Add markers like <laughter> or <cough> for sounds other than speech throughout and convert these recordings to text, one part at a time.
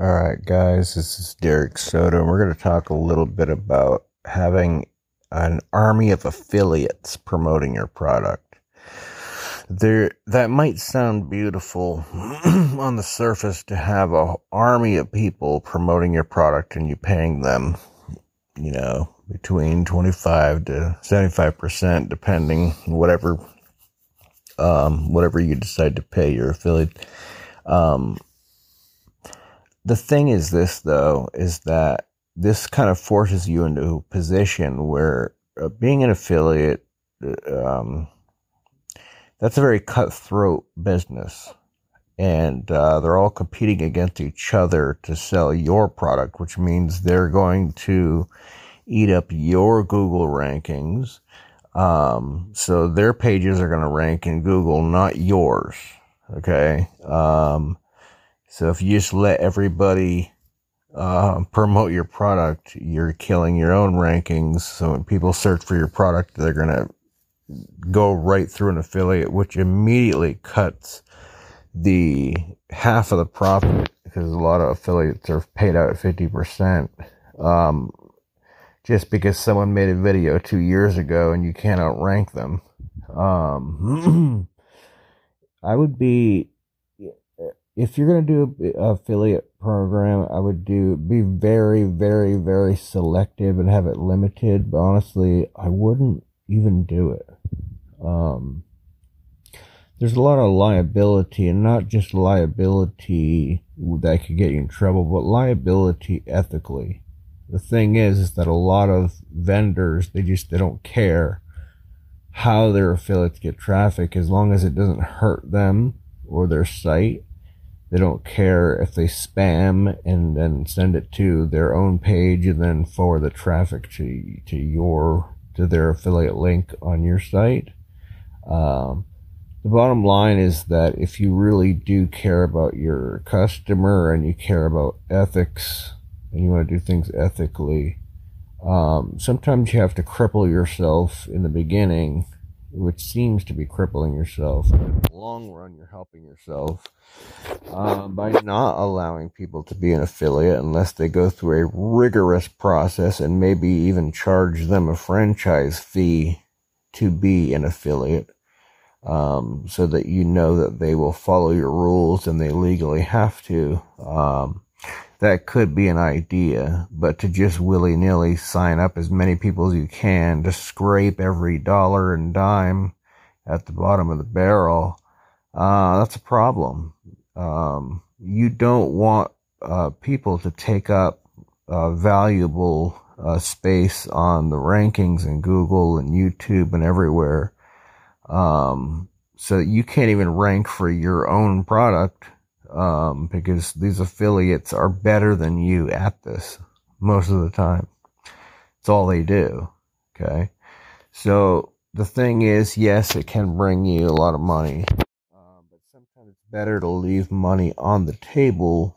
All right, guys, this is Derek Soto, and we're going to talk a little bit about having an army of affiliates promoting your product. There, that might sound beautiful <clears throat> on the surface to have an army of people promoting your product and you paying them, you know, between 25 to 75%, depending whatever, um, whatever you decide to pay your affiliate. Um, the thing is this though is that this kind of forces you into a position where uh, being an affiliate uh, um, that's a very cutthroat business. And uh, they're all competing against each other to sell your product which means they're going to eat up your google rankings. Um, so their pages are going to rank in google not yours. Okay? Um, so if you just let everybody uh, promote your product, you're killing your own rankings. So when people search for your product, they're going to go right through an affiliate, which immediately cuts the half of the profit because a lot of affiliates are paid out at 50%. Um, just because someone made a video two years ago and you can't outrank them. Um, <clears throat> I would be if you're going to do an affiliate program, I would do be very, very, very selective and have it limited. But honestly, I wouldn't even do it. Um, there's a lot of liability, and not just liability that could get you in trouble, but liability ethically. The thing is, is that a lot of vendors they just they don't care how their affiliates get traffic as long as it doesn't hurt them or their site they don't care if they spam and then send it to their own page and then forward the traffic to to your to their affiliate link on your site. Um, the bottom line is that if you really do care about your customer and you care about ethics and you want to do things ethically, um, sometimes you have to cripple yourself in the beginning which seems to be crippling yourself. In the long run, you're helping yourself um, by not allowing people to be an affiliate unless they go through a rigorous process and maybe even charge them a franchise fee to be an affiliate. Um, so that you know that they will follow your rules and they legally have to. Um, that could be an idea, but to just willy nilly sign up as many people as you can to scrape every dollar and dime at the bottom of the barrel, uh, that's a problem. Um, you don't want uh, people to take up uh, valuable uh, space on the rankings in Google and YouTube and everywhere. Um, so you can't even rank for your own product um, because these affiliates are better than you at this most of the time. It's all they do. Okay. So the thing is, yes, it can bring you a lot of money, uh, but sometimes it's better to leave money on the table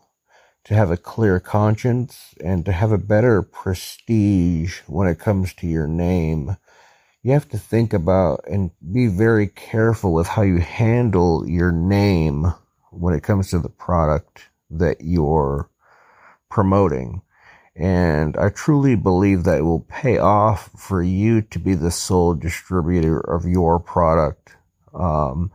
to have a clear conscience and to have a better prestige when it comes to your name. You have to think about and be very careful with how you handle your name when it comes to the product that you're promoting. And I truly believe that it will pay off for you to be the sole distributor of your product. Um,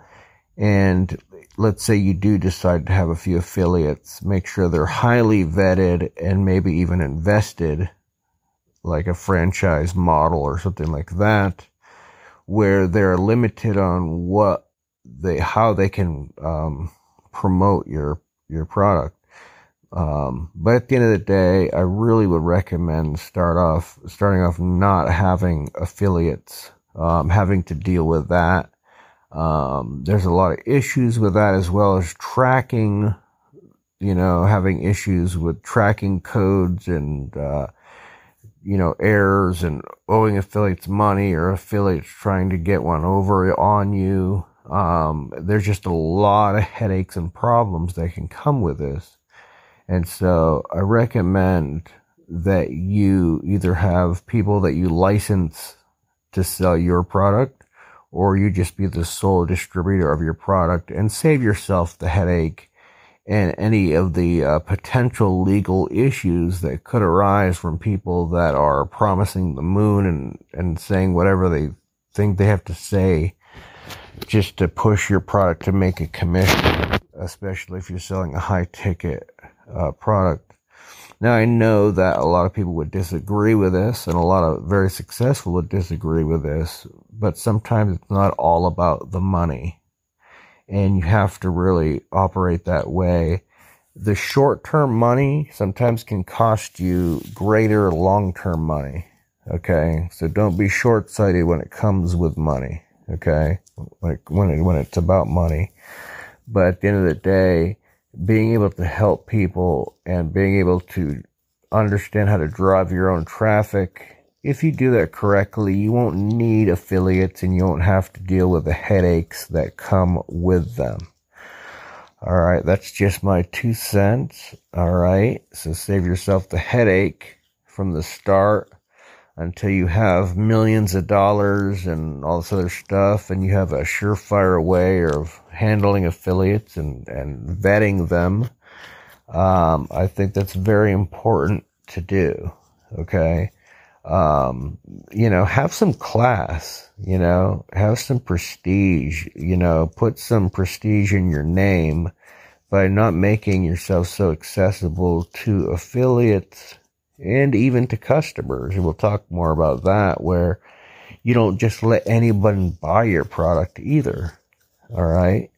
and let's say you do decide to have a few affiliates, make sure they're highly vetted and maybe even invested, like a franchise model or something like that, where they're limited on what they, how they can, um, promote your your product. Um, but at the end of the day, I really would recommend start off starting off not having affiliates, um, having to deal with that. Um, there's a lot of issues with that as well as tracking. You know, having issues with tracking codes and uh, you know errors and owing affiliates money or affiliates trying to get one over on you. Um, there's just a lot of headaches and problems that can come with this. And so I recommend that you either have people that you license to sell your product or you just be the sole distributor of your product and save yourself the headache and any of the uh, potential legal issues that could arise from people that are promising the moon and, and saying whatever they think they have to say just to push your product to make a commission, especially if you're selling a high ticket uh, product. Now, I know that a lot of people would disagree with this, and a lot of very successful would disagree with this, but sometimes it's not all about the money and you have to really operate that way. The short term money sometimes can cost you greater long term money. Okay. So don't be short sighted when it comes with money. Okay. Like when, it, when it's about money. But at the end of the day, being able to help people and being able to understand how to drive your own traffic if you do that correctly, you won't need affiliates and you won't have to deal with the headaches that come with them. All right, that's just my two cents. All right, so save yourself the headache from the start until you have millions of dollars and all this other stuff, and you have a surefire way of handling affiliates and, and vetting them. Um, I think that's very important to do. Okay um, you know, have some class, you know, have some prestige, you know, put some prestige in your name by not making yourself so accessible to affiliates and even to customers. And we'll talk more about that where you don't just let anybody buy your product either. All right.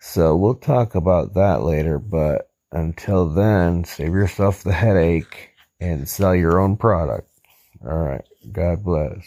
So we'll talk about that later, but until then, save yourself the headache and sell your own product. All right. God bless.